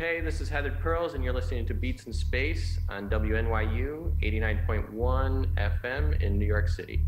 Hey, this is Heathered Pearls, and you're listening to Beats in Space on WNYU 89.1 FM in New York City.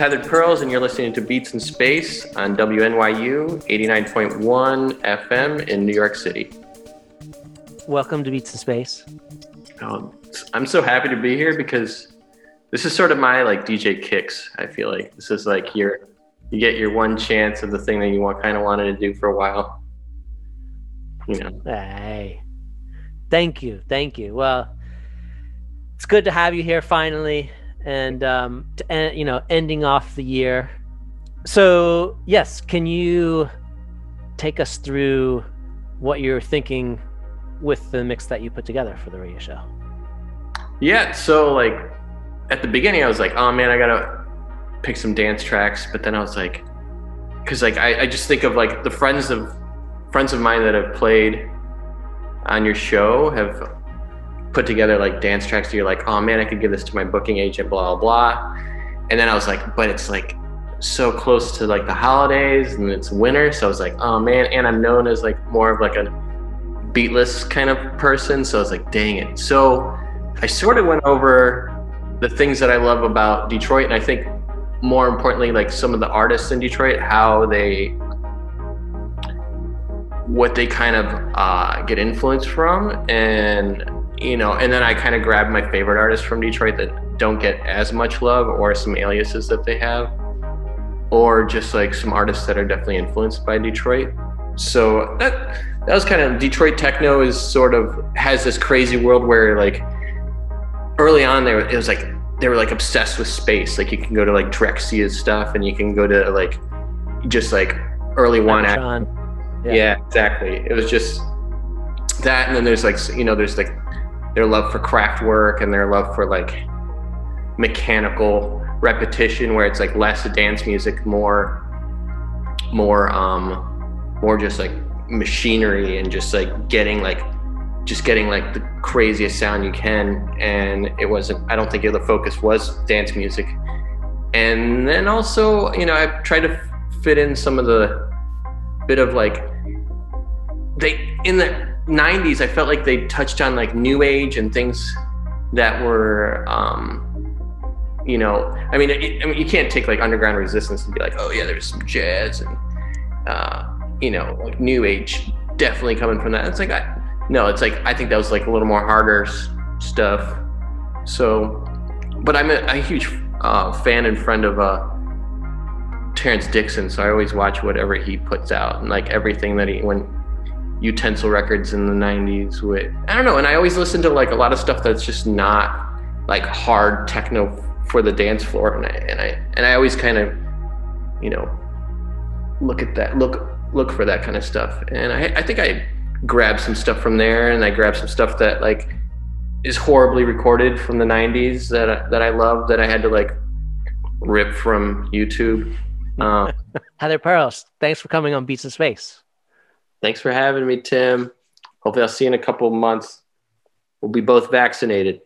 Heathered Pearls, and you're listening to Beats in Space on WNYU 89.1 FM in New York City. Welcome to Beats in Space. Um, I'm so happy to be here because this is sort of my like DJ kicks. I feel like this is like your you get your one chance of the thing that you want kind of wanted to do for a while. You know. Hey, thank you, thank you. Well, it's good to have you here finally and um, to, you know, ending off the year. So yes, can you take us through what you're thinking with the mix that you put together for the radio show? Yeah, so like at the beginning, I was like, oh man, I gotta pick some dance tracks, but then I was like, because like I, I just think of like the friends of friends of mine that have played on your show have put together like dance tracks. You're like, oh man, I could give this to my booking agent, blah blah blah. And then I was like, but it's like so close to like the holidays and it's winter, so I was like, oh man, and I'm known as like more of like a beatless kind of person, so I was like, dang it. So I sort of went over the things that I love about Detroit, and I think more importantly, like some of the artists in Detroit, how they what they kind of uh, get influenced from and you know, and then I kind of grabbed my favorite artists from Detroit that don't get as much love, or some aliases that they have, or just like some artists that are definitely influenced by Detroit. So that that was kind of Detroit techno is sort of has this crazy world where like early on there it was like they were like obsessed with space. Like you can go to like Drexciya's stuff, and you can go to like just like early one. Act- yeah. yeah, exactly. It was just that, and then there's like you know there's like their love for Kraftwerk and their love for like mechanical repetition where it's like less dance music more more um more just like machinery and just like getting like just getting like the craziest sound you can. And it wasn't i don't think the focus was dance music. And then also you know i tried to fit in some of the bit of like they in the 90s, I felt like they touched on like new age and things that were, um, you know, I mean, it, I mean, you can't take like underground resistance and be like, oh yeah, there's some jazz and, uh, you know, like new age definitely coming from that. It's like, I, no, it's like, I think that was like a little more harder stuff. So, but I'm a, a huge uh, fan and friend of uh, Terrence Dixon, so I always watch whatever he puts out and like everything that he when utensil records in the 90s with i don't know and i always listen to like a lot of stuff that's just not like hard techno for the dance floor and i and i and i always kind of you know look at that look look for that kind of stuff. And i i think i grabbed some stuff from there and i grabbed some stuff that like is horribly recorded from the 90s that I, that i love that i had to like rip from youtube. Um, heathered pearls thanks for coming on beats in space Thanks for having me, Tim. Hopefully, I'll see you in a couple of months. We'll be both vaccinated.